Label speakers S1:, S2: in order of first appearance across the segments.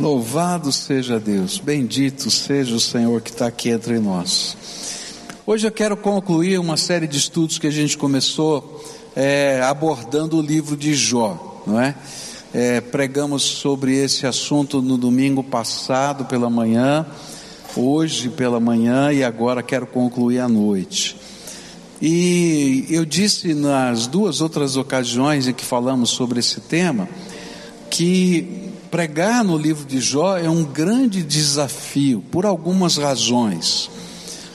S1: Louvado seja Deus, bendito seja o Senhor que está aqui entre nós. Hoje eu quero concluir uma série de estudos que a gente começou é, abordando o livro de Jó, não é? é? Pregamos sobre esse assunto no domingo passado pela manhã, hoje pela manhã e agora quero concluir à noite. E eu disse nas duas outras ocasiões em que falamos sobre esse tema que Pregar no livro de Jó é um grande desafio, por algumas razões.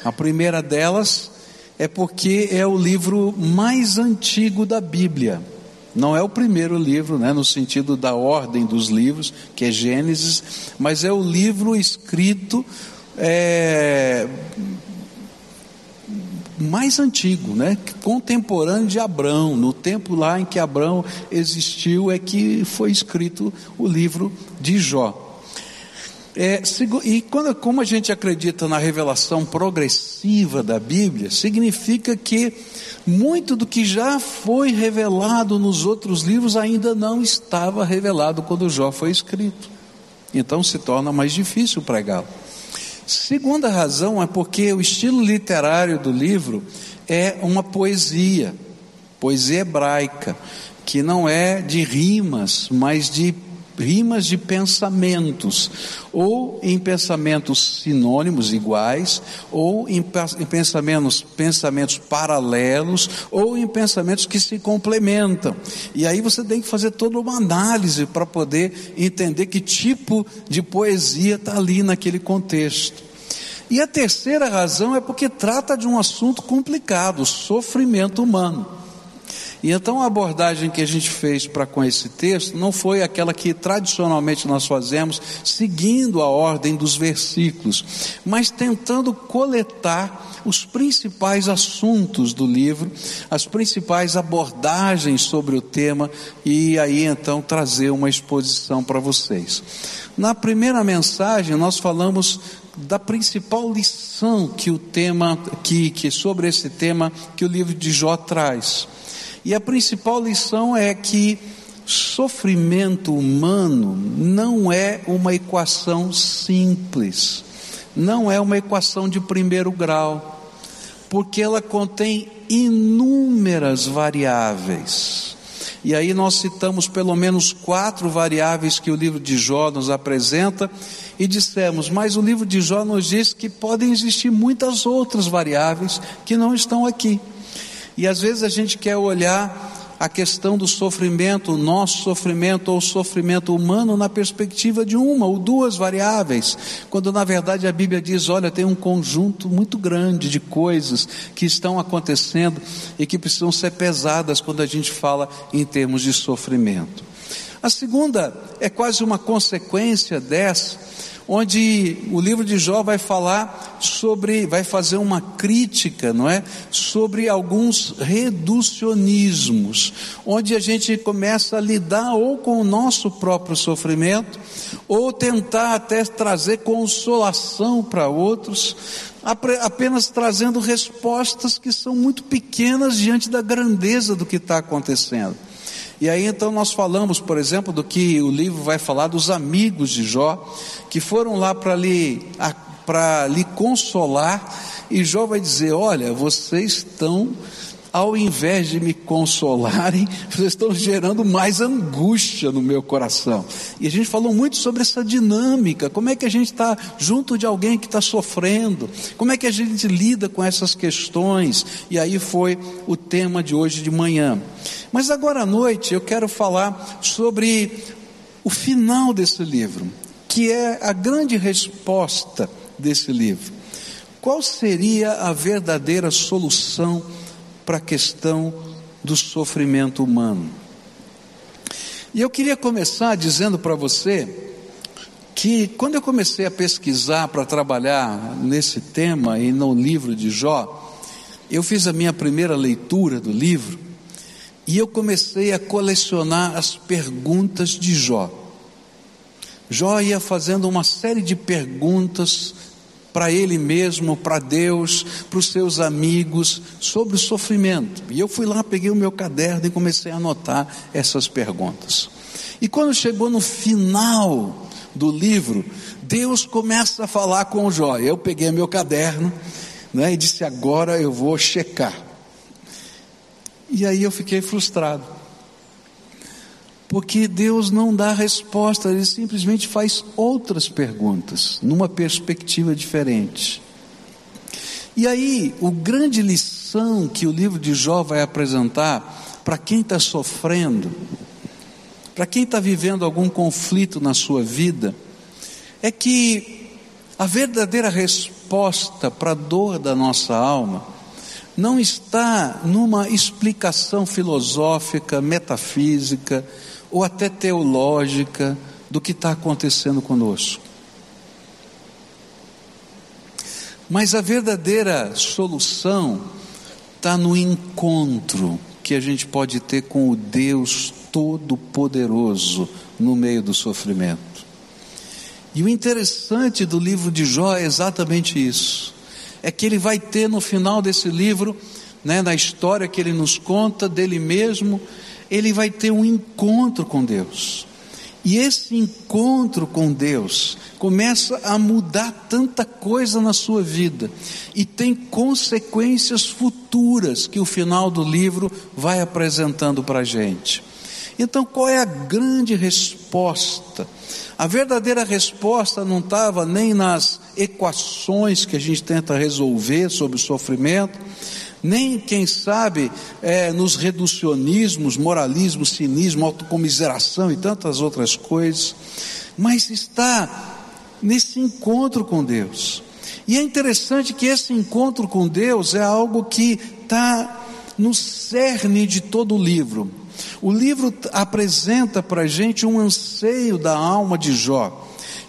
S1: A primeira delas é porque é o livro mais antigo da Bíblia. Não é o primeiro livro, né, no sentido da ordem dos livros, que é Gênesis, mas é o livro escrito é, mais antigo, né? contemporâneo de Abraão, no tempo lá em que Abraão existiu, é que foi escrito o livro de Jó. É, e quando, como a gente acredita na revelação progressiva da Bíblia, significa que muito do que já foi revelado nos outros livros ainda não estava revelado quando Jó foi escrito. Então se torna mais difícil pregá-lo. Segunda razão é porque o estilo literário do livro é uma poesia, poesia hebraica, que não é de rimas, mas de rimas de pensamentos, ou em pensamentos sinônimos iguais, ou em, pensamentos, pensamentos paralelos, ou em pensamentos que se complementam. E aí você tem que fazer toda uma análise para poder entender que tipo de poesia está ali naquele contexto. E a terceira razão é porque trata de um assunto complicado, sofrimento humano. E então a abordagem que a gente fez para com esse texto não foi aquela que tradicionalmente nós fazemos, seguindo a ordem dos versículos, mas tentando coletar os principais assuntos do livro, as principais abordagens sobre o tema e aí então trazer uma exposição para vocês. Na primeira mensagem nós falamos da principal lição que o tema que, que sobre esse tema que o livro de Jó traz. E a principal lição é que sofrimento humano não é uma equação simples, não é uma equação de primeiro grau, porque ela contém inúmeras variáveis. E aí nós citamos pelo menos quatro variáveis que o livro de Jó nos apresenta e dissemos, mas o livro de Jó nos diz que podem existir muitas outras variáveis que não estão aqui. E às vezes a gente quer olhar a questão do sofrimento, o nosso sofrimento ou o sofrimento humano na perspectiva de uma ou duas variáveis, quando na verdade a Bíblia diz: olha, tem um conjunto muito grande de coisas que estão acontecendo e que precisam ser pesadas quando a gente fala em termos de sofrimento. A segunda é quase uma consequência dessa onde o livro de Jó vai falar sobre, vai fazer uma crítica, não é? Sobre alguns reducionismos, onde a gente começa a lidar ou com o nosso próprio sofrimento, ou tentar até trazer consolação para outros, apenas trazendo respostas que são muito pequenas diante da grandeza do que está acontecendo. E aí então nós falamos, por exemplo, do que o livro vai falar dos amigos de Jó, que foram lá para lhe, lhe consolar, e Jó vai dizer: Olha, vocês estão ao invés de me consolarem, vocês estão gerando mais angústia no meu coração. E a gente falou muito sobre essa dinâmica, como é que a gente está junto de alguém que está sofrendo, como é que a gente lida com essas questões, e aí foi o tema de hoje de manhã. Mas agora à noite eu quero falar sobre o final desse livro, que é a grande resposta desse livro. Qual seria a verdadeira solução para a questão do sofrimento humano. E eu queria começar dizendo para você que quando eu comecei a pesquisar para trabalhar nesse tema e no livro de Jó, eu fiz a minha primeira leitura do livro e eu comecei a colecionar as perguntas de Jó. Jó ia fazendo uma série de perguntas para ele mesmo, para Deus, para os seus amigos, sobre o sofrimento. E eu fui lá, peguei o meu caderno e comecei a anotar essas perguntas. E quando chegou no final do livro, Deus começa a falar com Jó. Eu peguei meu caderno né, e disse: agora eu vou checar. E aí eu fiquei frustrado. Porque Deus não dá resposta, Ele simplesmente faz outras perguntas, numa perspectiva diferente. E aí, o grande lição que o livro de Jó vai apresentar para quem está sofrendo, para quem está vivendo algum conflito na sua vida, é que a verdadeira resposta para a dor da nossa alma não está numa explicação filosófica, metafísica ou até teológica do que está acontecendo conosco. Mas a verdadeira solução está no encontro que a gente pode ter com o Deus Todo-Poderoso no meio do sofrimento. E o interessante do livro de Jó é exatamente isso: é que ele vai ter no final desse livro, né, na história que ele nos conta dele mesmo, ele vai ter um encontro com Deus. E esse encontro com Deus começa a mudar tanta coisa na sua vida e tem consequências futuras que o final do livro vai apresentando para a gente. Então, qual é a grande resposta? A verdadeira resposta não estava nem nas equações que a gente tenta resolver sobre o sofrimento, nem, quem sabe, é, nos reducionismos, moralismo, cinismo, autocomiseração e tantas outras coisas, mas está nesse encontro com Deus. E é interessante que esse encontro com Deus é algo que está no cerne de todo o livro. O livro apresenta para a gente um anseio da alma de Jó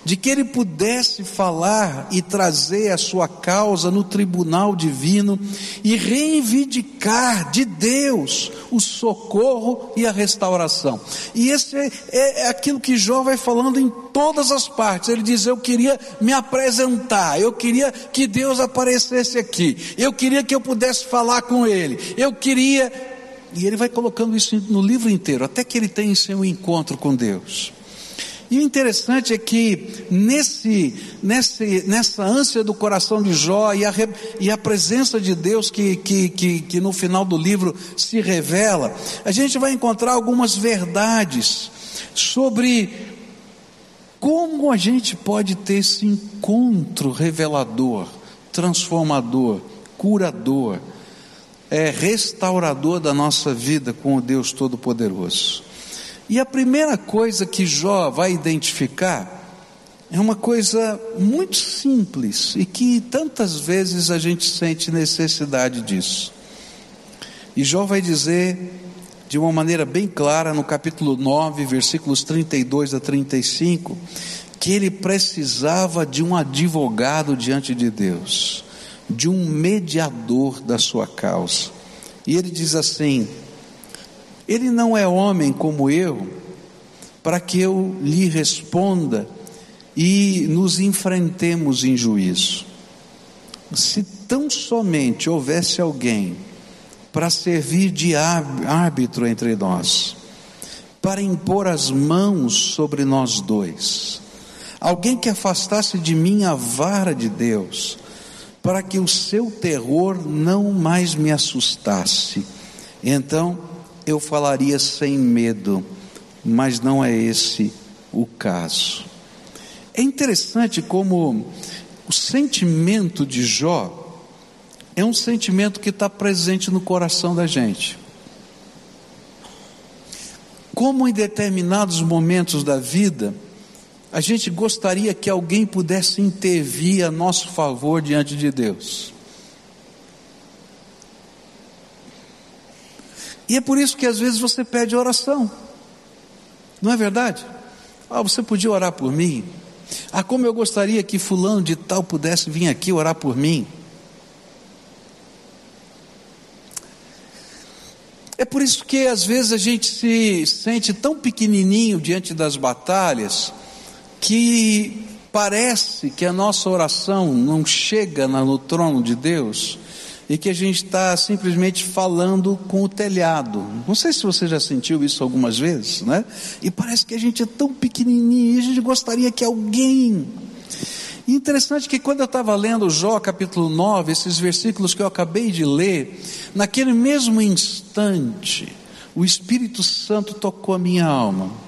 S1: de que ele pudesse falar e trazer a sua causa no tribunal divino e reivindicar de Deus o socorro e a restauração. E esse é, é, aquilo que Jó vai falando em todas as partes. Ele diz: Eu queria me apresentar, eu queria que Deus aparecesse aqui, eu queria que eu pudesse falar com Ele, eu queria. E ele vai colocando isso no livro inteiro, até que ele tenha seu encontro com Deus. E o interessante é que nesse, nesse, nessa ânsia do coração de Jó e a, e a presença de Deus que, que, que, que no final do livro se revela, a gente vai encontrar algumas verdades sobre como a gente pode ter esse encontro revelador, transformador, curador, é, restaurador da nossa vida com o Deus Todo-Poderoso. E a primeira coisa que Jó vai identificar é uma coisa muito simples e que tantas vezes a gente sente necessidade disso. E Jó vai dizer de uma maneira bem clara no capítulo 9, versículos 32 a 35, que ele precisava de um advogado diante de Deus, de um mediador da sua causa. E ele diz assim: ele não é homem como eu, para que eu lhe responda e nos enfrentemos em juízo. Se tão somente houvesse alguém para servir de árbitro entre nós, para impor as mãos sobre nós dois, alguém que afastasse de mim a vara de Deus, para que o seu terror não mais me assustasse. Então, eu falaria sem medo, mas não é esse o caso. É interessante como o sentimento de Jó é um sentimento que está presente no coração da gente. Como em determinados momentos da vida, a gente gostaria que alguém pudesse intervir a nosso favor diante de Deus. E é por isso que às vezes você pede oração. Não é verdade? Ah, você podia orar por mim? Ah, como eu gostaria que fulano de tal pudesse vir aqui orar por mim. É por isso que às vezes a gente se sente tão pequenininho diante das batalhas que parece que a nossa oração não chega no trono de Deus e que a gente está simplesmente falando com o telhado. Não sei se você já sentiu isso algumas vezes, né? E parece que a gente é tão pequenininho e a gente gostaria que alguém. E interessante que quando eu estava lendo Jó capítulo 9, esses versículos que eu acabei de ler, naquele mesmo instante, o Espírito Santo tocou a minha alma.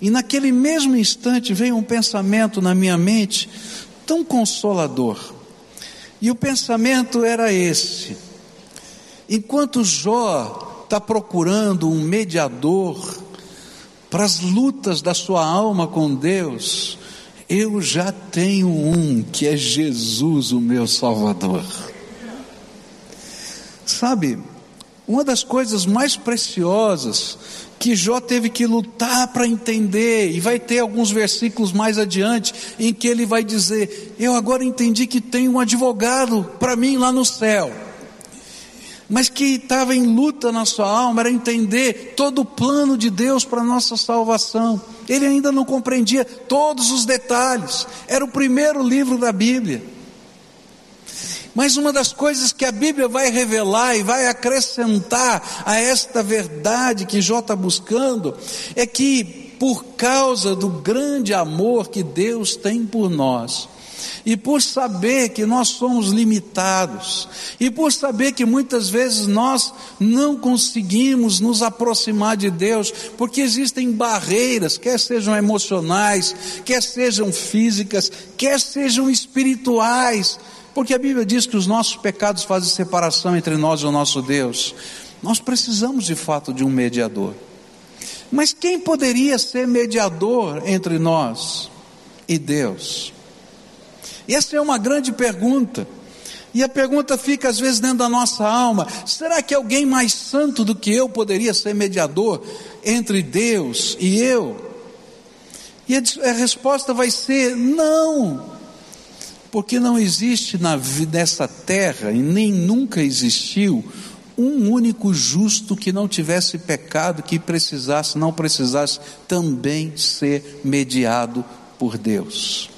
S1: E naquele mesmo instante veio um pensamento na minha mente tão consolador. E o pensamento era esse: enquanto Jó está procurando um mediador para as lutas da sua alma com Deus, eu já tenho um que é Jesus, o meu Salvador. Sabe, uma das coisas mais preciosas que Jó teve que lutar para entender, e vai ter alguns versículos mais adiante em que ele vai dizer: Eu agora entendi que tem um advogado para mim lá no céu. Mas que estava em luta na sua alma era entender todo o plano de Deus para nossa salvação. Ele ainda não compreendia todos os detalhes. Era o primeiro livro da Bíblia. Mas uma das coisas que a Bíblia vai revelar e vai acrescentar a esta verdade que Jó está buscando é que, por causa do grande amor que Deus tem por nós, e por saber que nós somos limitados, e por saber que muitas vezes nós não conseguimos nos aproximar de Deus, porque existem barreiras, quer sejam emocionais, quer sejam físicas, quer sejam espirituais, porque a Bíblia diz que os nossos pecados fazem separação entre nós e o nosso Deus. Nós precisamos de fato de um mediador. Mas quem poderia ser mediador entre nós e Deus? E essa é uma grande pergunta. E a pergunta fica às vezes dentro da nossa alma: será que alguém mais santo do que eu poderia ser mediador entre Deus e eu? E a resposta vai ser: não. Porque não existe na, nessa terra, e nem nunca existiu, um único justo que não tivesse pecado, que precisasse, não precisasse também ser mediado por Deus.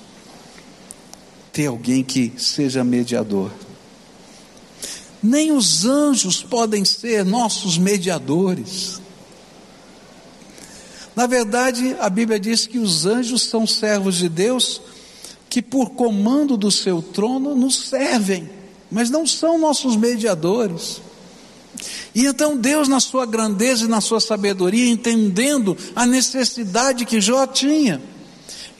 S1: Ter alguém que seja mediador. Nem os anjos podem ser nossos mediadores. Na verdade, a Bíblia diz que os anjos são servos de Deus que por comando do seu trono nos servem, mas não são nossos mediadores. E então Deus, na sua grandeza e na sua sabedoria, entendendo a necessidade que Jó tinha,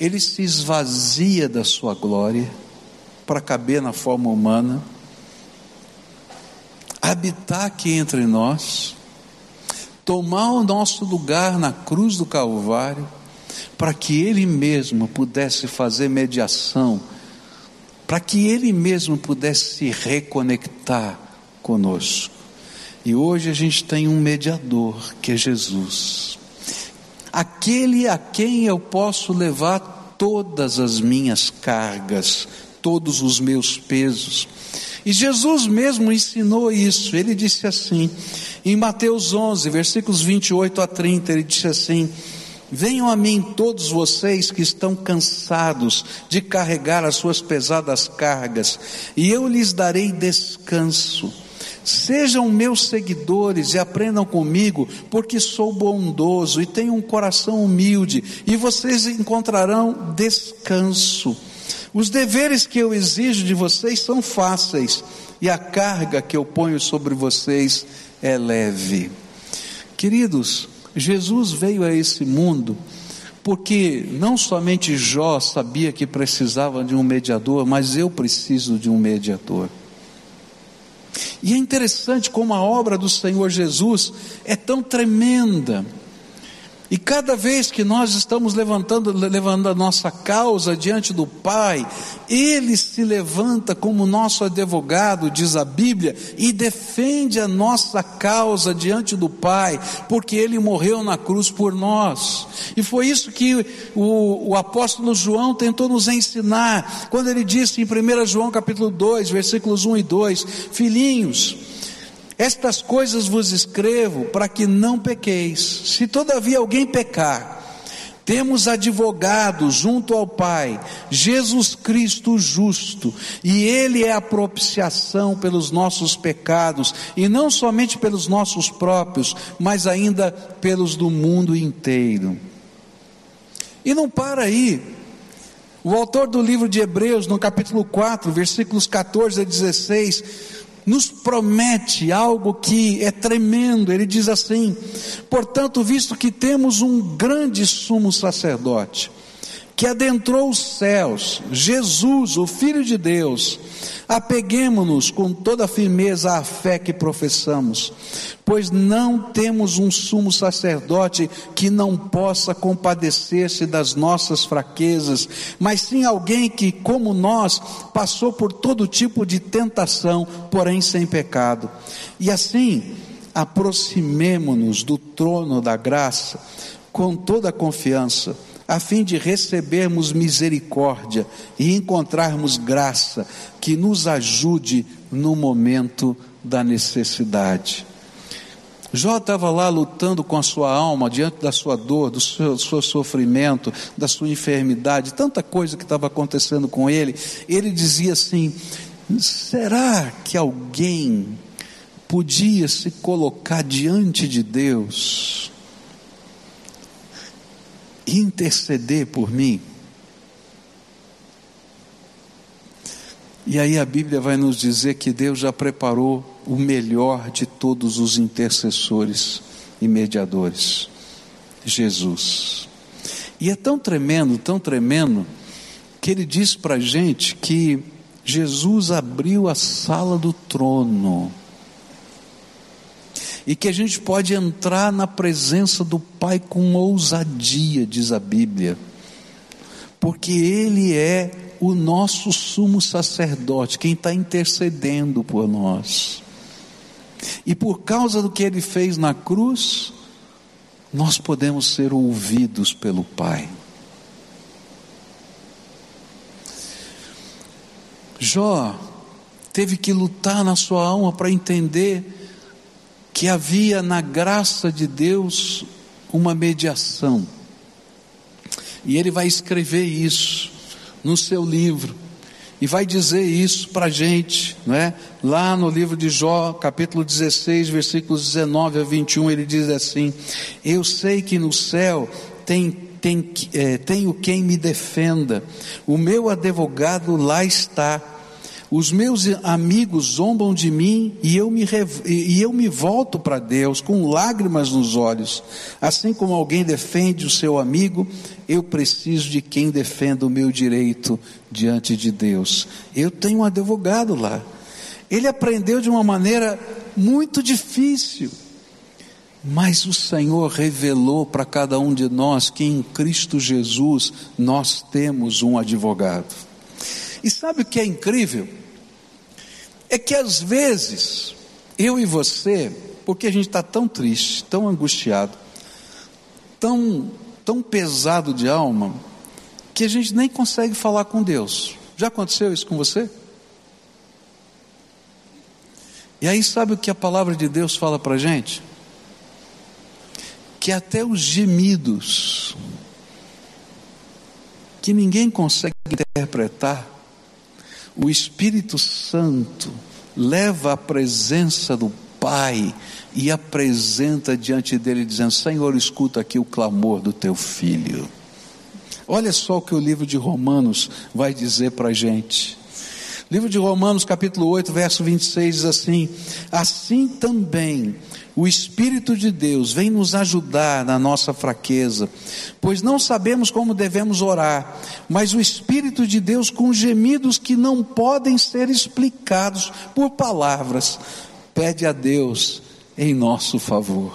S1: ele se esvazia da sua glória para caber na forma humana, habitar aqui entre nós, tomar o nosso lugar na cruz do Calvário para que ele mesmo pudesse fazer mediação, para que ele mesmo pudesse se reconectar conosco. E hoje a gente tem um mediador, que é Jesus. Aquele a quem eu posso levar todas as minhas cargas, todos os meus pesos. E Jesus mesmo ensinou isso. Ele disse assim, em Mateus 11, versículos 28 a 30, ele disse assim: Venham a mim todos vocês que estão cansados de carregar as suas pesadas cargas, e eu lhes darei descanso. Sejam meus seguidores e aprendam comigo, porque sou bondoso e tenho um coração humilde, e vocês encontrarão descanso. Os deveres que eu exijo de vocês são fáceis, e a carga que eu ponho sobre vocês é leve. Queridos, Jesus veio a esse mundo porque não somente Jó sabia que precisava de um mediador, mas eu preciso de um mediador. E é interessante como a obra do Senhor Jesus é tão tremenda. E cada vez que nós estamos levantando, levando a nossa causa diante do Pai, Ele se levanta como nosso advogado, diz a Bíblia, e defende a nossa causa diante do Pai, porque Ele morreu na cruz por nós. E foi isso que o, o apóstolo João tentou nos ensinar, quando ele disse em 1 João capítulo 2, versículos 1 e 2: Filhinhos, estas coisas vos escrevo para que não pequeis. Se todavia alguém pecar, Temos advogado junto ao Pai, Jesus Cristo justo, e Ele é a propiciação pelos nossos pecados, e não somente pelos nossos próprios, mas ainda pelos do mundo inteiro. E não para aí. O autor do livro de Hebreus, no capítulo 4, versículos 14 a 16, nos promete algo que é tremendo. Ele diz assim: portanto, visto que temos um grande sumo sacerdote, que adentrou os céus, Jesus, o Filho de Deus, apeguemos-nos com toda firmeza à fé que professamos, pois não temos um sumo sacerdote que não possa compadecer-se das nossas fraquezas, mas sim alguém que, como nós, passou por todo tipo de tentação, porém sem pecado. E assim, aproximemo-nos do trono da graça com toda a confiança a fim de recebermos misericórdia e encontrarmos graça que nos ajude no momento da necessidade. Jó estava lá lutando com a sua alma, diante da sua dor, do seu, do seu, sofrimento, da sua enfermidade, tanta coisa que estava acontecendo com ele. Ele dizia assim: será que alguém podia se colocar diante de Deus interceder por mim. E aí a Bíblia vai nos dizer que Deus já preparou o melhor de todos os intercessores e mediadores: Jesus. E é tão tremendo, tão tremendo, que ele diz para a gente que Jesus abriu a sala do trono e que a gente pode entrar na presença do Pai com ousadia, diz a Bíblia, porque Ele é o nosso sumo sacerdote, quem está intercedendo por nós. E por causa do que Ele fez na cruz, nós podemos ser ouvidos pelo Pai. Jó teve que lutar na sua alma para entender que havia na graça de Deus uma mediação. E ele vai escrever isso no seu livro e vai dizer isso para a gente, não é? Lá no livro de Jó, capítulo 16, versículos 19 a 21, ele diz assim: Eu sei que no céu tem, tem, é, tenho quem me defenda, o meu advogado lá está os meus amigos zombam de mim e eu me, e eu me volto para Deus com lágrimas nos olhos. Assim como alguém defende o seu amigo, eu preciso de quem defenda o meu direito diante de Deus. Eu tenho um advogado lá. Ele aprendeu de uma maneira muito difícil. Mas o Senhor revelou para cada um de nós que em Cristo Jesus nós temos um advogado. E sabe o que é incrível? É que às vezes, eu e você, porque a gente está tão triste, tão angustiado, tão, tão pesado de alma, que a gente nem consegue falar com Deus. Já aconteceu isso com você? E aí, sabe o que a palavra de Deus fala para a gente? Que até os gemidos, que ninguém consegue interpretar, o Espírito Santo leva à presença do Pai e apresenta diante dele, dizendo: Senhor, escuta aqui o clamor do teu filho. Olha só o que o livro de Romanos vai dizer para a gente. Livro de Romanos, capítulo 8, verso 26 diz assim: Assim também o Espírito de Deus vem nos ajudar na nossa fraqueza, pois não sabemos como devemos orar, mas o Espírito de Deus, com gemidos que não podem ser explicados por palavras, pede a Deus em nosso favor.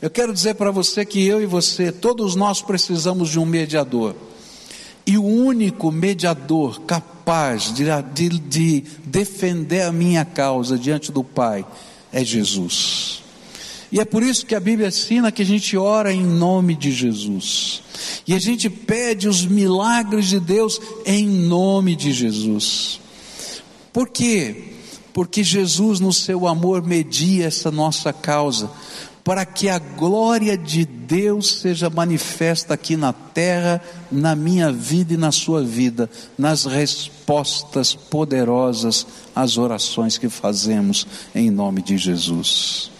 S1: Eu quero dizer para você que eu e você, todos nós precisamos de um mediador. E o único mediador capaz de, de, de defender a minha causa diante do Pai é Jesus. E é por isso que a Bíblia ensina que a gente ora em nome de Jesus. E a gente pede os milagres de Deus em nome de Jesus. Por quê? Porque Jesus, no seu amor, media essa nossa causa para que a glória de Deus seja manifesta aqui na terra, na minha vida e na sua vida, nas respostas poderosas às orações que fazemos em nome de Jesus.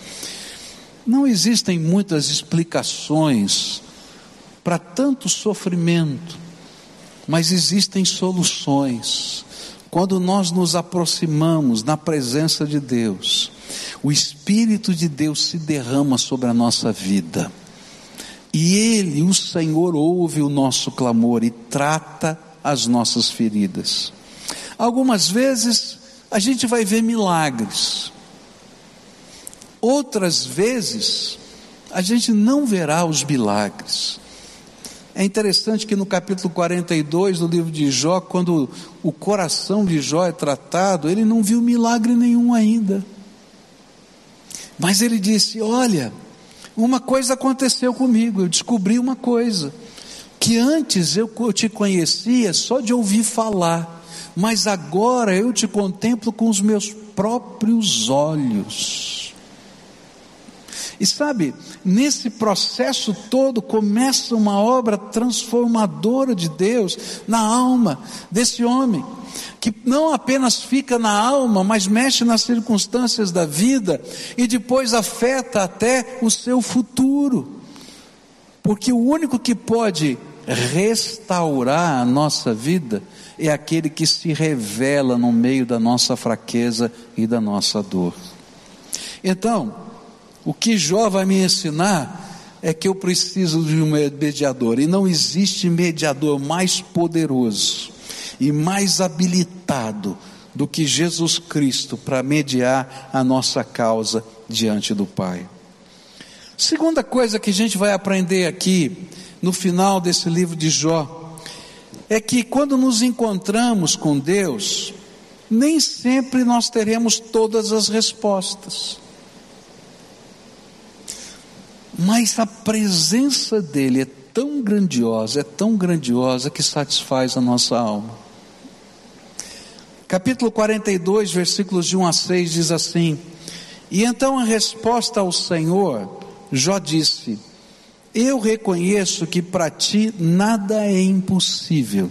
S1: Não existem muitas explicações para tanto sofrimento, mas existem soluções. Quando nós nos aproximamos na presença de Deus, o Espírito de Deus se derrama sobre a nossa vida. E Ele, o Senhor, ouve o nosso clamor e trata as nossas feridas. Algumas vezes a gente vai ver milagres, outras vezes a gente não verá os milagres. É interessante que no capítulo 42 do livro de Jó, quando o coração de Jó é tratado, ele não viu milagre nenhum ainda. Mas ele disse: Olha, uma coisa aconteceu comigo, eu descobri uma coisa, que antes eu te conhecia só de ouvir falar, mas agora eu te contemplo com os meus próprios olhos. E sabe, nesse processo todo começa uma obra transformadora de Deus na alma desse homem que não apenas fica na alma, mas mexe nas circunstâncias da vida e depois afeta até o seu futuro. Porque o único que pode restaurar a nossa vida é aquele que se revela no meio da nossa fraqueza e da nossa dor. Então, o que Jó vai me ensinar é que eu preciso de um mediador, e não existe mediador mais poderoso e mais habilitado do que Jesus Cristo para mediar a nossa causa diante do Pai. Segunda coisa que a gente vai aprender aqui no final desse livro de Jó é que quando nos encontramos com Deus, nem sempre nós teremos todas as respostas. Mas a presença dele é tão grandiosa, é tão grandiosa que satisfaz a nossa alma. Capítulo 42, versículos de 1 a 6 diz assim: E então a resposta ao Senhor, Jó disse: Eu reconheço que para ti nada é impossível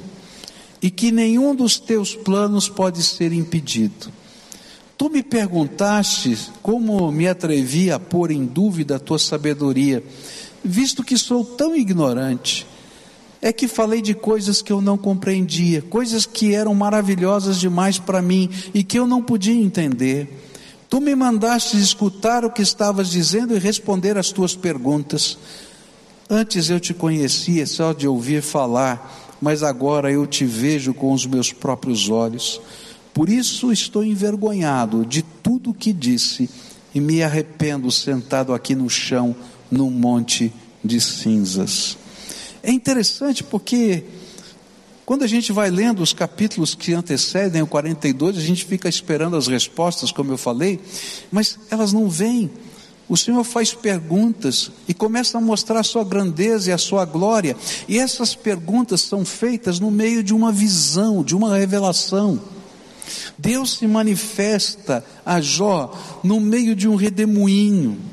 S1: e que nenhum dos teus planos pode ser impedido. Tu me perguntaste como me atrevi a pôr em dúvida a tua sabedoria, visto que sou tão ignorante é que falei de coisas que eu não compreendia, coisas que eram maravilhosas demais para mim e que eu não podia entender. Tu me mandaste escutar o que estavas dizendo e responder às tuas perguntas. Antes eu te conhecia só de ouvir falar, mas agora eu te vejo com os meus próprios olhos. Por isso estou envergonhado de tudo o que disse e me arrependo sentado aqui no chão, num monte de cinzas. É interessante porque quando a gente vai lendo os capítulos que antecedem o 42, a gente fica esperando as respostas, como eu falei, mas elas não vêm. O Senhor faz perguntas e começa a mostrar a sua grandeza e a sua glória, e essas perguntas são feitas no meio de uma visão, de uma revelação. Deus se manifesta a Jó no meio de um redemoinho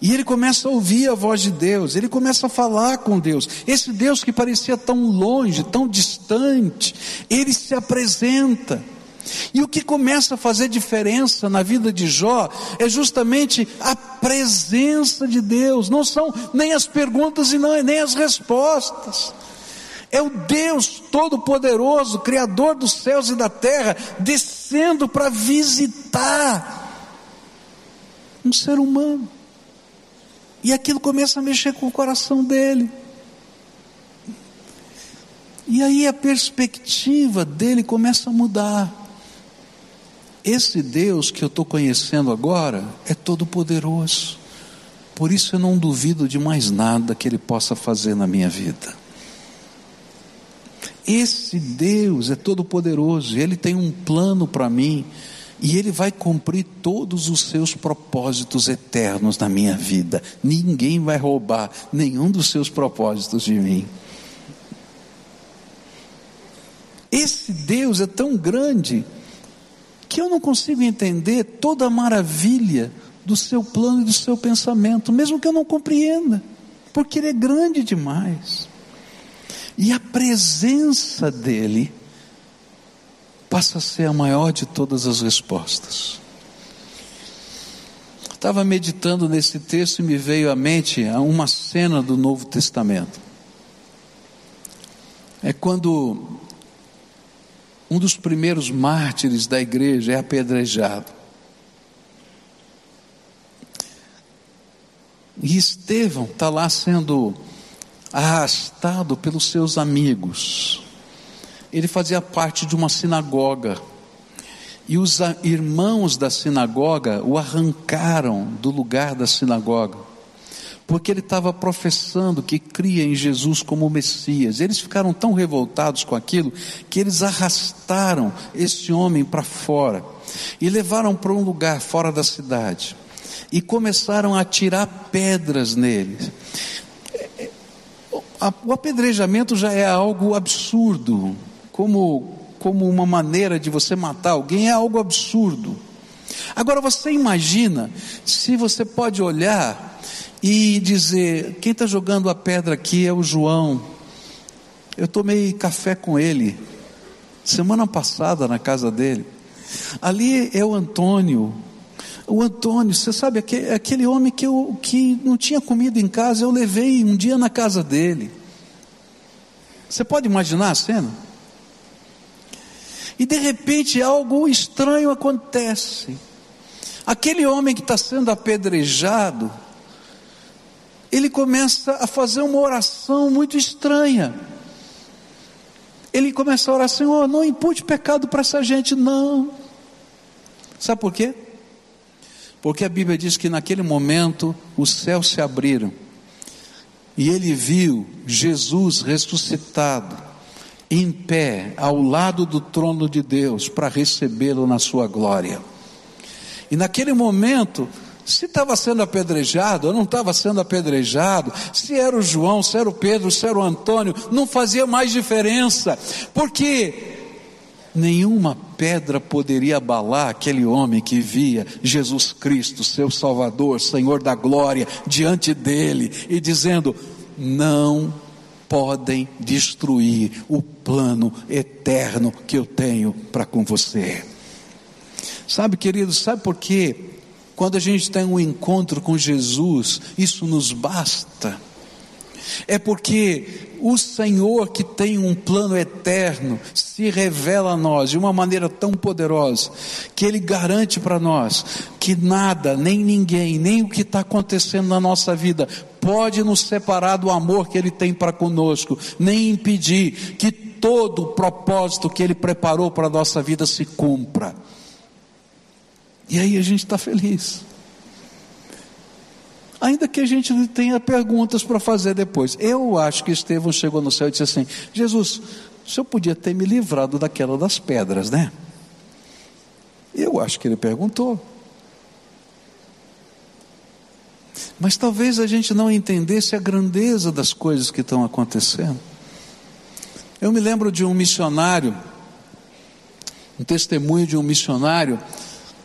S1: e ele começa a ouvir a voz de Deus, ele começa a falar com Deus. Esse Deus que parecia tão longe, tão distante, ele se apresenta. E o que começa a fazer diferença na vida de Jó é justamente a presença de Deus, não são nem as perguntas e não, nem as respostas. É o Deus Todo-Poderoso, Criador dos céus e da terra, descendo para visitar um ser humano. E aquilo começa a mexer com o coração dele. E aí a perspectiva dele começa a mudar. Esse Deus que eu estou conhecendo agora é todo-poderoso. Por isso eu não duvido de mais nada que Ele possa fazer na minha vida. Esse Deus é todo-poderoso, Ele tem um plano para mim e Ele vai cumprir todos os seus propósitos eternos na minha vida. Ninguém vai roubar nenhum dos seus propósitos de mim. Esse Deus é tão grande que eu não consigo entender toda a maravilha do seu plano e do seu pensamento, mesmo que eu não compreenda, porque Ele é grande demais. E a presença dEle passa a ser a maior de todas as respostas. Estava meditando nesse texto e me veio à mente uma cena do Novo Testamento. É quando um dos primeiros mártires da igreja é apedrejado. E Estevão está lá sendo arrastado pelos seus amigos. Ele fazia parte de uma sinagoga. E os irmãos da sinagoga o arrancaram do lugar da sinagoga porque ele estava professando que cria em Jesus como Messias. Eles ficaram tão revoltados com aquilo que eles arrastaram esse homem para fora e levaram para um lugar fora da cidade e começaram a tirar pedras nele. O apedrejamento já é algo absurdo, como, como uma maneira de você matar alguém é algo absurdo. Agora você imagina se você pode olhar e dizer: quem está jogando a pedra aqui é o João. Eu tomei café com ele semana passada na casa dele. Ali é o Antônio. O Antônio, você sabe, aquele, aquele homem que, eu, que não tinha comida em casa, eu levei um dia na casa dele. Você pode imaginar a cena? E de repente algo estranho acontece. Aquele homem que está sendo apedrejado, ele começa a fazer uma oração muito estranha. Ele começa a orar, Senhor, não impute pecado para essa gente, não. Sabe por quê? Porque a Bíblia diz que naquele momento os céus se abriram e ele viu Jesus ressuscitado, em pé, ao lado do trono de Deus, para recebê-lo na sua glória. E naquele momento, se estava sendo apedrejado ou não estava sendo apedrejado, se era o João, se era o Pedro, se era o Antônio, não fazia mais diferença, porque nenhuma pedra poderia abalar aquele homem que via Jesus Cristo, seu Salvador, Senhor da glória, diante dele e dizendo: Não podem destruir o plano eterno que eu tenho para com você. Sabe, querido, sabe por quê? Quando a gente tem um encontro com Jesus, isso nos basta. É porque o Senhor que tem um plano eterno se revela a nós de uma maneira tão poderosa que Ele garante para nós que nada, nem ninguém, nem o que está acontecendo na nossa vida pode nos separar do amor que Ele tem para conosco, nem impedir que todo o propósito que Ele preparou para a nossa vida se cumpra. E aí a gente está feliz. Ainda que a gente tenha perguntas para fazer depois. Eu acho que Estevão chegou no céu e disse assim: Jesus, o senhor podia ter me livrado daquela das pedras, né? Eu acho que ele perguntou. Mas talvez a gente não entendesse a grandeza das coisas que estão acontecendo. Eu me lembro de um missionário, um testemunho de um missionário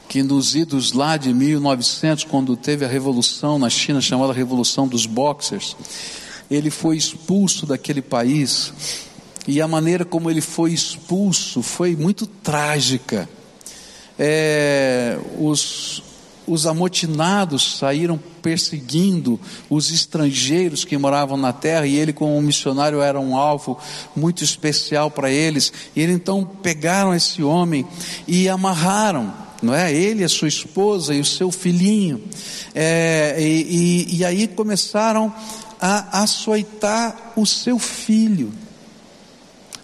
S1: que nos idos lá de 1900, quando teve a revolução na China, chamada Revolução dos Boxers, ele foi expulso daquele país, e a maneira como ele foi expulso foi muito trágica. É, os, os amotinados saíram perseguindo os estrangeiros que moravam na terra, e ele, como missionário, era um alvo muito especial para eles. E eles então pegaram esse homem e amarraram não é? Ele, a sua esposa e o seu filhinho. É, e, e, e aí começaram a açoitar o seu filho.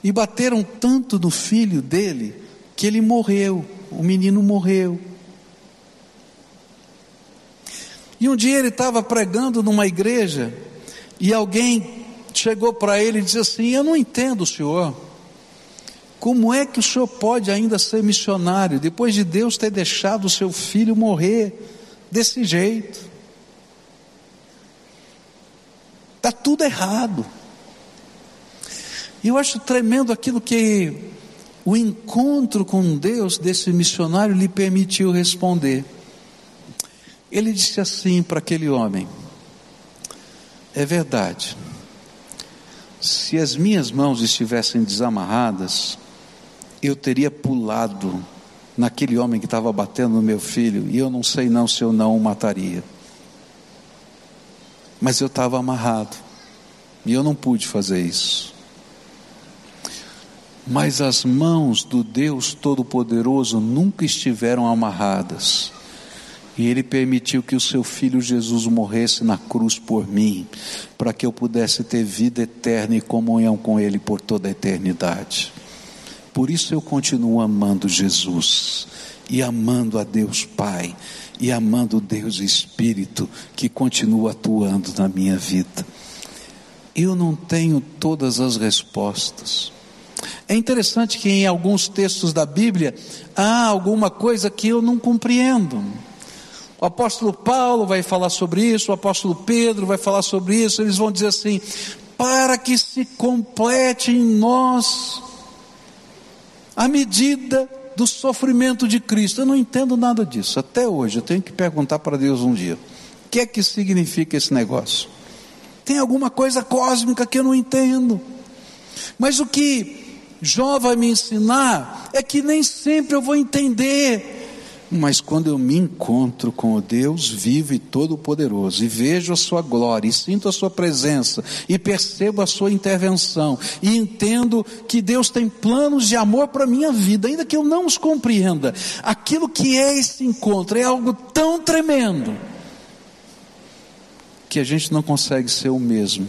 S1: E bateram tanto no filho dele que ele morreu. O menino morreu. E um dia ele estava pregando numa igreja e alguém chegou para ele e disse assim: Eu não entendo senhor. Como é que o senhor pode ainda ser missionário depois de Deus ter deixado o seu filho morrer desse jeito? Está tudo errado. E eu acho tremendo aquilo que o encontro com Deus desse missionário lhe permitiu responder. Ele disse assim para aquele homem: É verdade, se as minhas mãos estivessem desamarradas, eu teria pulado naquele homem que estava batendo no meu filho, e eu não sei não se eu não o mataria. Mas eu estava amarrado, e eu não pude fazer isso. Mas as mãos do Deus Todo-Poderoso nunca estiveram amarradas. E Ele permitiu que o seu filho Jesus morresse na cruz por mim, para que eu pudesse ter vida eterna e comunhão com Ele por toda a eternidade. Por isso eu continuo amando Jesus e amando a Deus Pai e amando Deus Espírito que continua atuando na minha vida. Eu não tenho todas as respostas. É interessante que em alguns textos da Bíblia há alguma coisa que eu não compreendo. O apóstolo Paulo vai falar sobre isso, o apóstolo Pedro vai falar sobre isso, eles vão dizer assim: para que se complete em nós a medida do sofrimento de Cristo. Eu não entendo nada disso, até hoje, eu tenho que perguntar para Deus um dia: o que é que significa esse negócio? Tem alguma coisa cósmica que eu não entendo, mas o que Jó vai me ensinar é que nem sempre eu vou entender. Mas quando eu me encontro com o Deus vivo e todo-poderoso, e vejo a Sua glória, e sinto a Sua presença, e percebo a Sua intervenção, e entendo que Deus tem planos de amor para a minha vida, ainda que eu não os compreenda, aquilo que é esse encontro é algo tão tremendo, que a gente não consegue ser o mesmo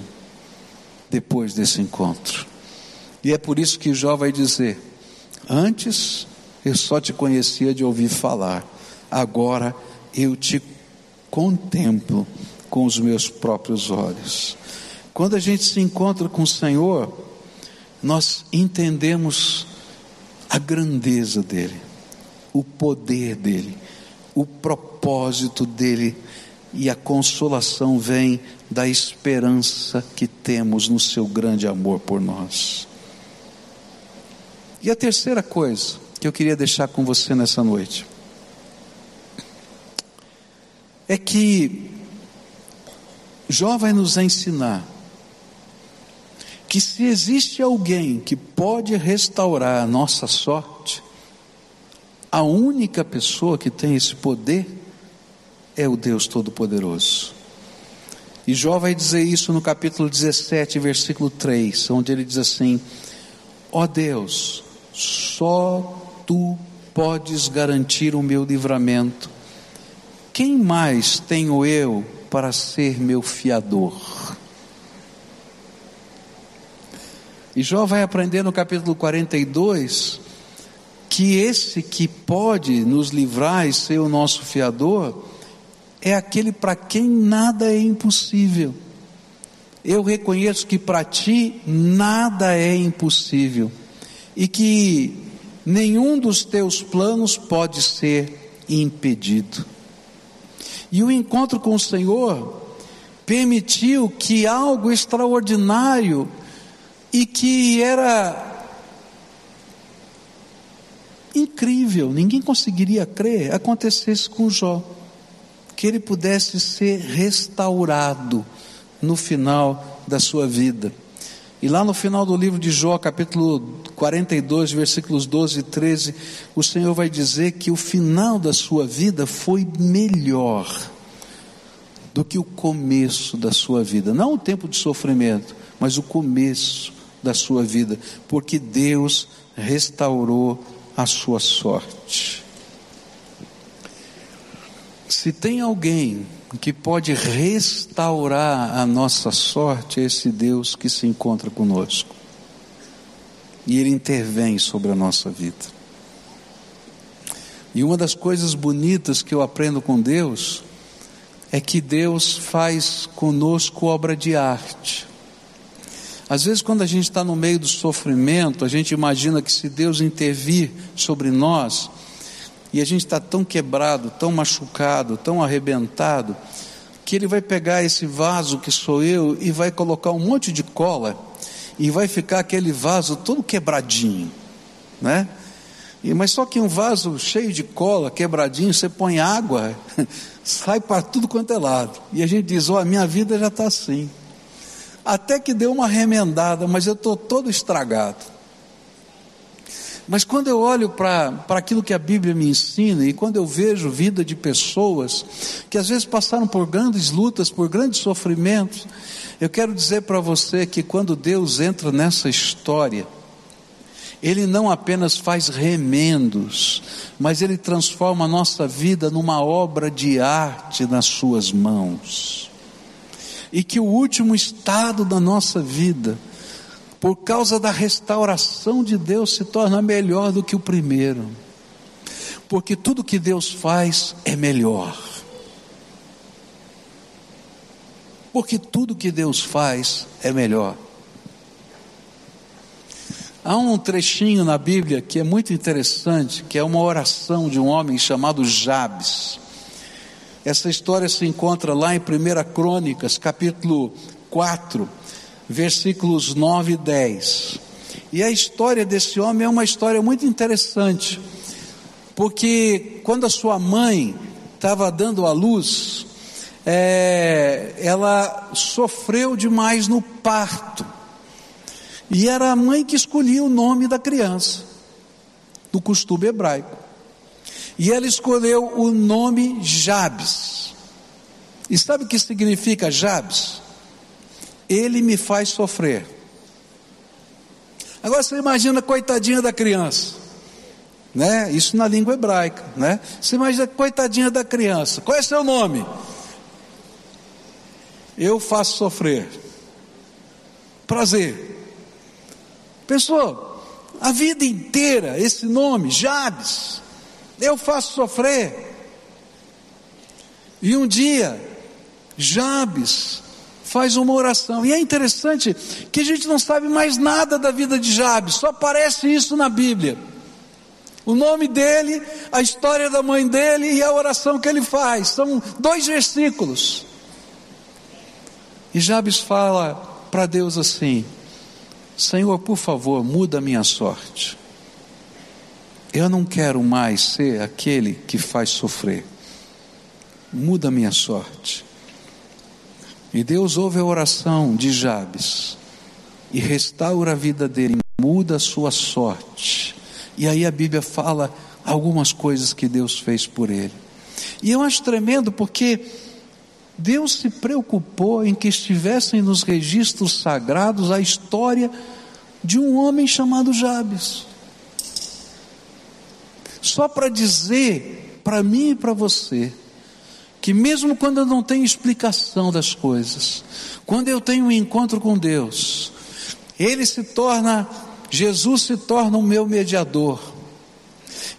S1: depois desse encontro. E é por isso que Jó vai dizer: Antes eu só te conhecia de ouvir falar, agora eu te contemplo com os meus próprios olhos. Quando a gente se encontra com o Senhor, nós entendemos a grandeza dEle, o poder dEle, o propósito dEle, e a consolação vem da esperança que temos no Seu grande amor por nós. E a terceira coisa que eu queria deixar com você nessa noite é que Jó vai nos ensinar que se existe alguém que pode restaurar a nossa sorte, a única pessoa que tem esse poder é o Deus Todo-Poderoso. E Jó vai dizer isso no capítulo 17, versículo 3, onde ele diz assim: Ó oh Deus, só tu podes garantir o meu livramento. Quem mais tenho eu para ser meu fiador? E Jó vai aprender no capítulo 42 que esse que pode nos livrar e ser o nosso fiador é aquele para quem nada é impossível. Eu reconheço que para ti nada é impossível e que nenhum dos teus planos pode ser impedido. E o encontro com o Senhor permitiu que algo extraordinário e que era incrível, ninguém conseguiria crer, acontecesse com Jó. Que ele pudesse ser restaurado no final da sua vida. E lá no final do livro de Jó, capítulo 42, versículos 12 e 13, o Senhor vai dizer que o final da sua vida foi melhor do que o começo da sua vida. Não o tempo de sofrimento, mas o começo da sua vida, porque Deus restaurou a sua sorte. Se tem alguém que pode restaurar a nossa sorte é esse Deus que se encontra conosco. E Ele intervém sobre a nossa vida. E uma das coisas bonitas que eu aprendo com Deus é que Deus faz conosco obra de arte. Às vezes, quando a gente está no meio do sofrimento, a gente imagina que se Deus intervir sobre nós, e a gente está tão quebrado, tão machucado, tão arrebentado, que ele vai pegar esse vaso que sou eu e vai colocar um monte de cola e vai ficar aquele vaso todo quebradinho, né? E, mas só que um vaso cheio de cola, quebradinho, você põe água, sai para tudo quanto é lado. E a gente diz: Ó, oh, a minha vida já está assim. Até que deu uma remendada, mas eu estou todo estragado. Mas quando eu olho para aquilo que a Bíblia me ensina e quando eu vejo vida de pessoas que às vezes passaram por grandes lutas, por grandes sofrimentos, eu quero dizer para você que quando Deus entra nessa história, Ele não apenas faz remendos, mas Ele transforma a nossa vida numa obra de arte nas Suas mãos. E que o último estado da nossa vida, por causa da restauração de Deus, se torna melhor do que o primeiro. Porque tudo que Deus faz é melhor. Porque tudo que Deus faz é melhor. Há um trechinho na Bíblia que é muito interessante, que é uma oração de um homem chamado Jabes. Essa história se encontra lá em 1 Crônicas, capítulo 4, versículos 9 e 10. E a história desse homem é uma história muito interessante, porque quando a sua mãe estava dando à luz, é, ela sofreu demais no parto, e era a mãe que escolhia o nome da criança, do costume hebraico, e ela escolheu o nome Jabes. E sabe o que significa Jabes? Ele me faz sofrer. Agora você imagina coitadinha da criança, né? Isso na língua hebraica, né? Você imagina coitadinha da criança. Qual é seu nome? Eu faço sofrer. Prazer. Pessoa, a vida inteira esse nome, Jabes, eu faço sofrer. E um dia, Jabes faz uma oração. E é interessante que a gente não sabe mais nada da vida de Jabes, só aparece isso na Bíblia. O nome dele, a história da mãe dele e a oração que ele faz. São dois versículos. E Jabes fala para Deus assim: Senhor, por favor, muda a minha sorte. Eu não quero mais ser aquele que faz sofrer. Muda a minha sorte. E Deus ouve a oração de Jabes e restaura a vida dele, muda a sua sorte. E aí a Bíblia fala algumas coisas que Deus fez por ele. E eu acho tremendo porque Deus se preocupou em que estivessem nos registros sagrados a história de um homem chamado Jabes. Só para dizer para mim e para você que mesmo quando eu não tenho explicação das coisas, quando eu tenho um encontro com Deus, Ele se torna, Jesus se torna o meu mediador.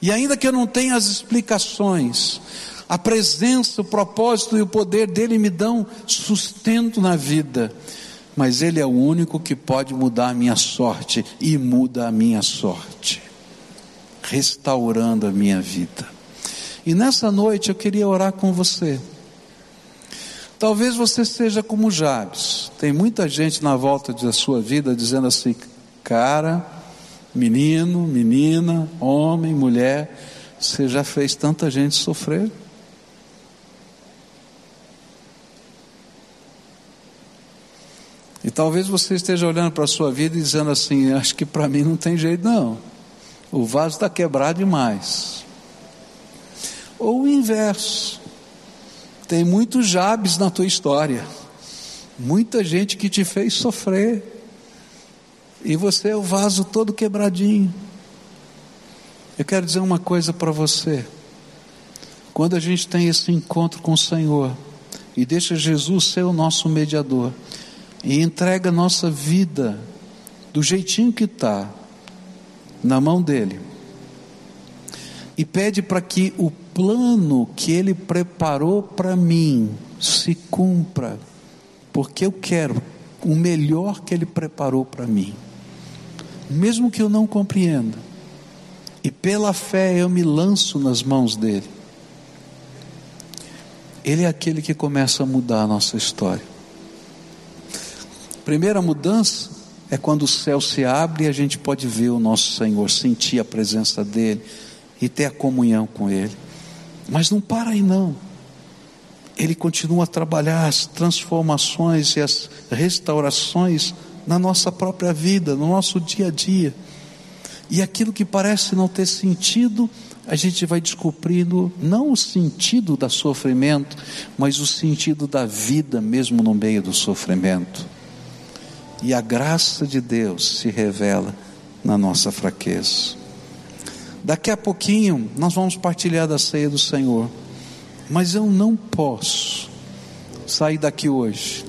S1: E ainda que eu não tenha as explicações, a presença, o propósito e o poder dele me dão sustento na vida. Mas ele é o único que pode mudar a minha sorte e muda a minha sorte, restaurando a minha vida. E nessa noite eu queria orar com você. Talvez você seja como Jabes. Tem muita gente na volta da sua vida dizendo assim: cara, menino, menina, homem, mulher, você já fez tanta gente sofrer. E talvez você esteja olhando para a sua vida e dizendo assim: acho que para mim não tem jeito, não. O vaso está quebrado demais. Ou o inverso. Tem muitos Jabes na tua história. Muita gente que te fez sofrer. E você é o vaso todo quebradinho. Eu quero dizer uma coisa para você. Quando a gente tem esse encontro com o Senhor e deixa Jesus ser o nosso mediador e entrega nossa vida do jeitinho que está na mão dele e pede para que o plano que Ele preparou para mim se cumpra, porque eu quero o melhor que Ele preparou para mim, mesmo que eu não compreenda, e pela fé eu me lanço nas mãos dEle. Ele é aquele que começa a mudar a nossa história. Primeira mudança é quando o céu se abre e a gente pode ver o nosso Senhor, sentir a presença dEle e ter a comunhão com Ele. Mas não para aí não. Ele continua a trabalhar as transformações e as restaurações na nossa própria vida, no nosso dia a dia. E aquilo que parece não ter sentido, a gente vai descobrindo não o sentido do sofrimento, mas o sentido da vida mesmo no meio do sofrimento. E a graça de Deus se revela na nossa fraqueza. Daqui a pouquinho nós vamos partilhar da ceia do Senhor. Mas eu não posso sair daqui hoje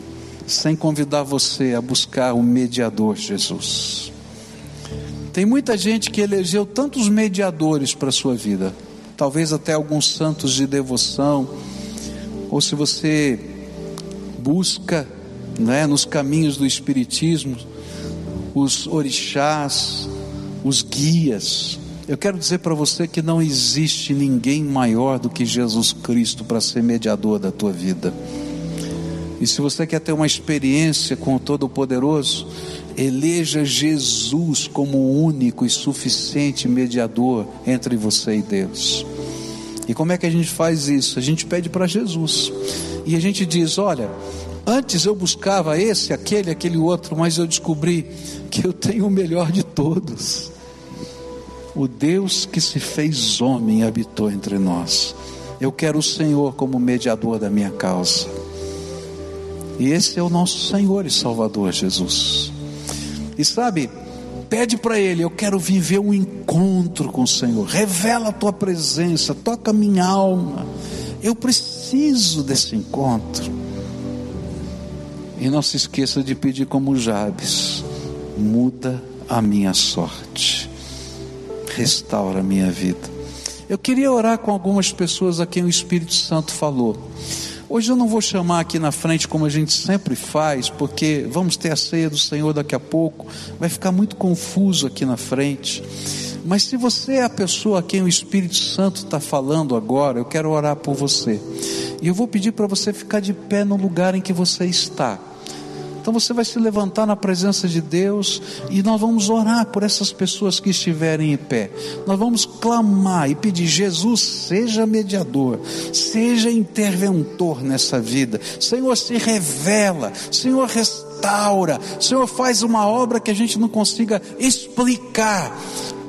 S1: sem convidar você a buscar o mediador Jesus. Tem muita gente que elegeu tantos mediadores para a sua vida, talvez até alguns santos de devoção, ou se você busca né, nos caminhos do Espiritismo, os orixás, os guias, eu quero dizer para você que não existe ninguém maior do que Jesus Cristo para ser mediador da tua vida. E se você quer ter uma experiência com o Todo-Poderoso, eleja Jesus como o único e suficiente mediador entre você e Deus. E como é que a gente faz isso? A gente pede para Jesus. E a gente diz: olha, antes eu buscava esse, aquele, aquele outro, mas eu descobri que eu tenho o melhor de todos o Deus que se fez homem habitou entre nós. Eu quero o Senhor como mediador da minha causa. E esse é o nosso Senhor e Salvador Jesus. E sabe, pede para Ele: Eu quero viver um encontro com o Senhor. Revela a tua presença, toca minha alma. Eu preciso desse encontro. E não se esqueça de pedir como Jabes: muda a minha sorte restaura a minha vida. Eu queria orar com algumas pessoas a quem o Espírito Santo falou. Hoje eu não vou chamar aqui na frente como a gente sempre faz, porque vamos ter a ceia do Senhor daqui a pouco, vai ficar muito confuso aqui na frente. Mas se você é a pessoa a quem o Espírito Santo está falando agora, eu quero orar por você. E eu vou pedir para você ficar de pé no lugar em que você está. Então você vai se levantar na presença de Deus e nós vamos orar por essas pessoas que estiverem em pé. Nós vamos clamar e pedir: Jesus, seja mediador, seja interventor nessa vida. Senhor, se revela, Senhor, restaura, Senhor, faz uma obra que a gente não consiga explicar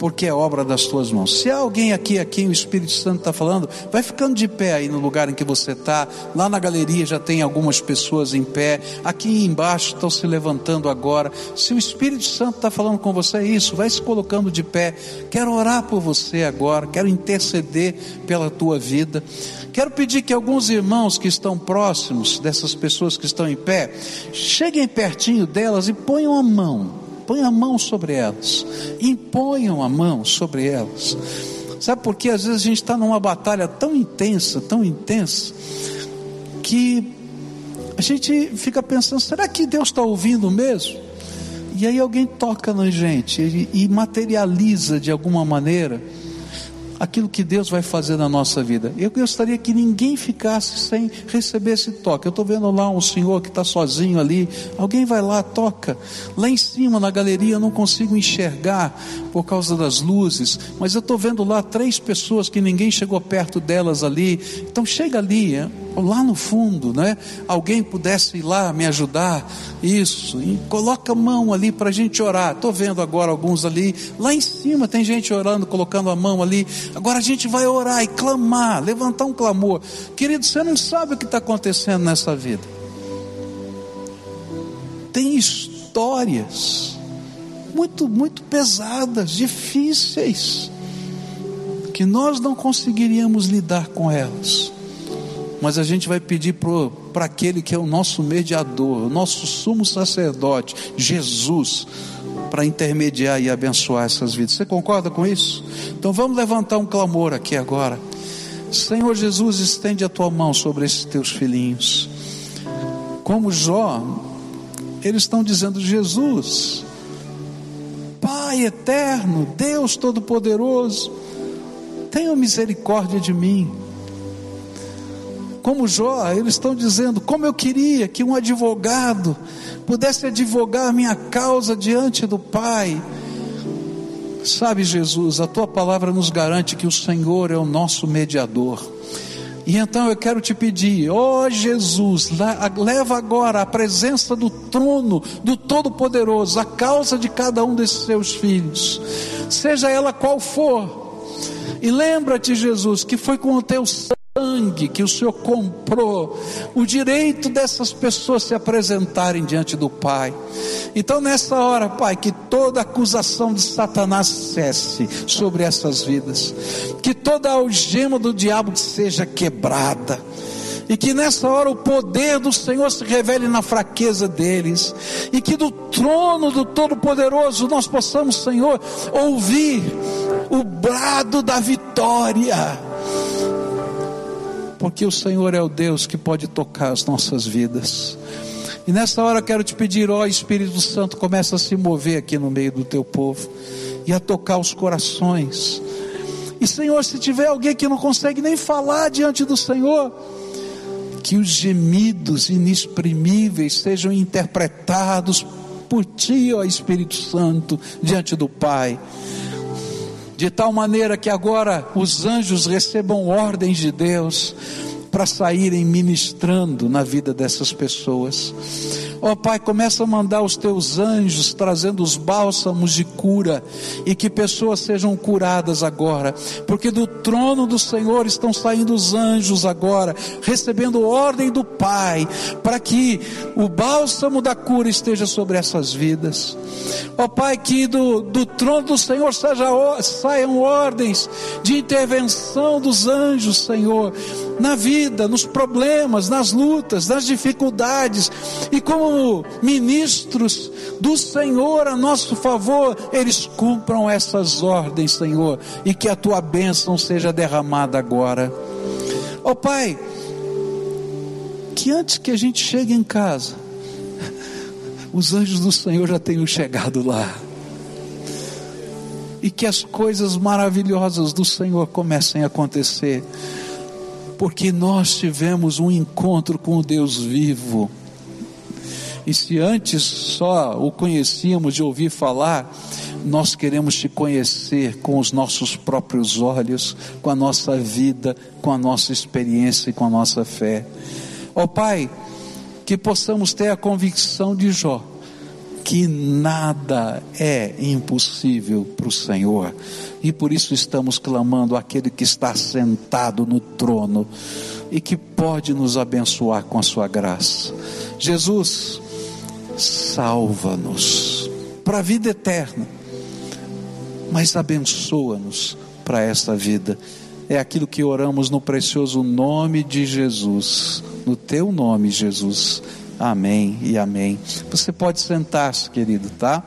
S1: porque é obra das tuas mãos. Se há alguém aqui a quem o Espírito Santo está falando, vai ficando de pé aí no lugar em que você está. Lá na galeria já tem algumas pessoas em pé. Aqui embaixo estão se levantando agora. Se o Espírito Santo está falando com você, é isso. Vai se colocando de pé. Quero orar por você agora. Quero interceder pela tua vida. Quero pedir que alguns irmãos que estão próximos dessas pessoas que estão em pé, cheguem pertinho delas e ponham a mão Põe a mão sobre elas. Imponham a mão sobre elas. Sabe por quê? Às vezes a gente está numa batalha tão intensa, tão intensa, que a gente fica pensando: será que Deus está ouvindo mesmo? E aí alguém toca na gente e materializa de alguma maneira aquilo que Deus vai fazer na nossa vida. Eu gostaria que ninguém ficasse sem receber esse toque. Eu estou vendo lá um senhor que está sozinho ali. Alguém vai lá, toca. Lá em cima na galeria eu não consigo enxergar por causa das luzes, mas eu estou vendo lá três pessoas que ninguém chegou perto delas ali. Então chega ali, lá no fundo, né? Alguém pudesse ir lá me ajudar, isso, e coloca a mão ali para a gente orar. Estou vendo agora alguns ali, lá em cima tem gente orando, colocando a mão ali. Agora a gente vai orar e clamar, levantar um clamor. Querido, você não sabe o que está acontecendo nessa vida. Tem histórias muito, muito pesadas, difíceis, que nós não conseguiríamos lidar com elas mas a gente vai pedir para aquele que é o nosso mediador, o nosso sumo sacerdote, Jesus, para intermediar e abençoar essas vidas. Você concorda com isso? Então vamos levantar um clamor aqui agora. Senhor Jesus, estende a tua mão sobre esses teus filhinhos. Como Jó, eles estão dizendo: Jesus, Pai eterno, Deus Todo-Poderoso, tenha misericórdia de mim como Jó, eles estão dizendo: como eu queria que um advogado pudesse advogar a minha causa diante do Pai. Sabe, Jesus, a tua palavra nos garante que o Senhor é o nosso mediador. E então eu quero te pedir, ó oh Jesus, leva agora a presença do trono do Todo-Poderoso, a causa de cada um desses seus filhos, seja ela qual for. E lembra-te, Jesus, que foi com o teu sangue sangue que o Senhor comprou, o direito dessas pessoas se apresentarem diante do Pai. Então, nessa hora, Pai, que toda acusação de Satanás cesse sobre essas vidas, que toda algema do diabo seja quebrada. E que nessa hora o poder do Senhor se revele na fraqueza deles. E que do trono do Todo-Poderoso nós possamos, Senhor, ouvir o brado da vitória porque o Senhor é o Deus que pode tocar as nossas vidas. E nessa hora quero te pedir, ó Espírito Santo, começa a se mover aqui no meio do teu povo e a tocar os corações. E Senhor, se tiver alguém que não consegue nem falar diante do Senhor, que os gemidos inexprimíveis sejam interpretados por ti, ó Espírito Santo, diante do Pai de tal maneira que agora os anjos recebam ordens de Deus para saírem ministrando na vida dessas pessoas. Ó oh, Pai, começa a mandar os teus anjos trazendo os bálsamos de cura e que pessoas sejam curadas agora, porque do trono do Senhor estão saindo os anjos agora, recebendo ordem do Pai, para que o bálsamo da cura esteja sobre essas vidas. Ó oh, Pai, que do, do trono do Senhor seja, saiam ordens de intervenção dos anjos, Senhor, na vida, nos problemas, nas lutas, nas dificuldades, e como ministros do Senhor a nosso favor, eles cumpram essas ordens, Senhor, e que a tua bênção seja derramada agora. Ó oh, Pai, que antes que a gente chegue em casa, os anjos do Senhor já tenham chegado lá. E que as coisas maravilhosas do Senhor comecem a acontecer porque nós tivemos um encontro com o Deus vivo. E se antes só o conhecíamos de ouvir falar, nós queremos te conhecer com os nossos próprios olhos, com a nossa vida, com a nossa experiência e com a nossa fé. Ó oh, Pai, que possamos ter a convicção de Jó que nada é impossível para o Senhor. E por isso estamos clamando aquele que está sentado no trono e que pode nos abençoar com a sua graça. Jesus, salva-nos para a vida eterna, mas abençoa-nos para esta vida. É aquilo que oramos no precioso nome de Jesus, no teu nome, Jesus. Amém e amém. Você pode sentar-se, querido, tá?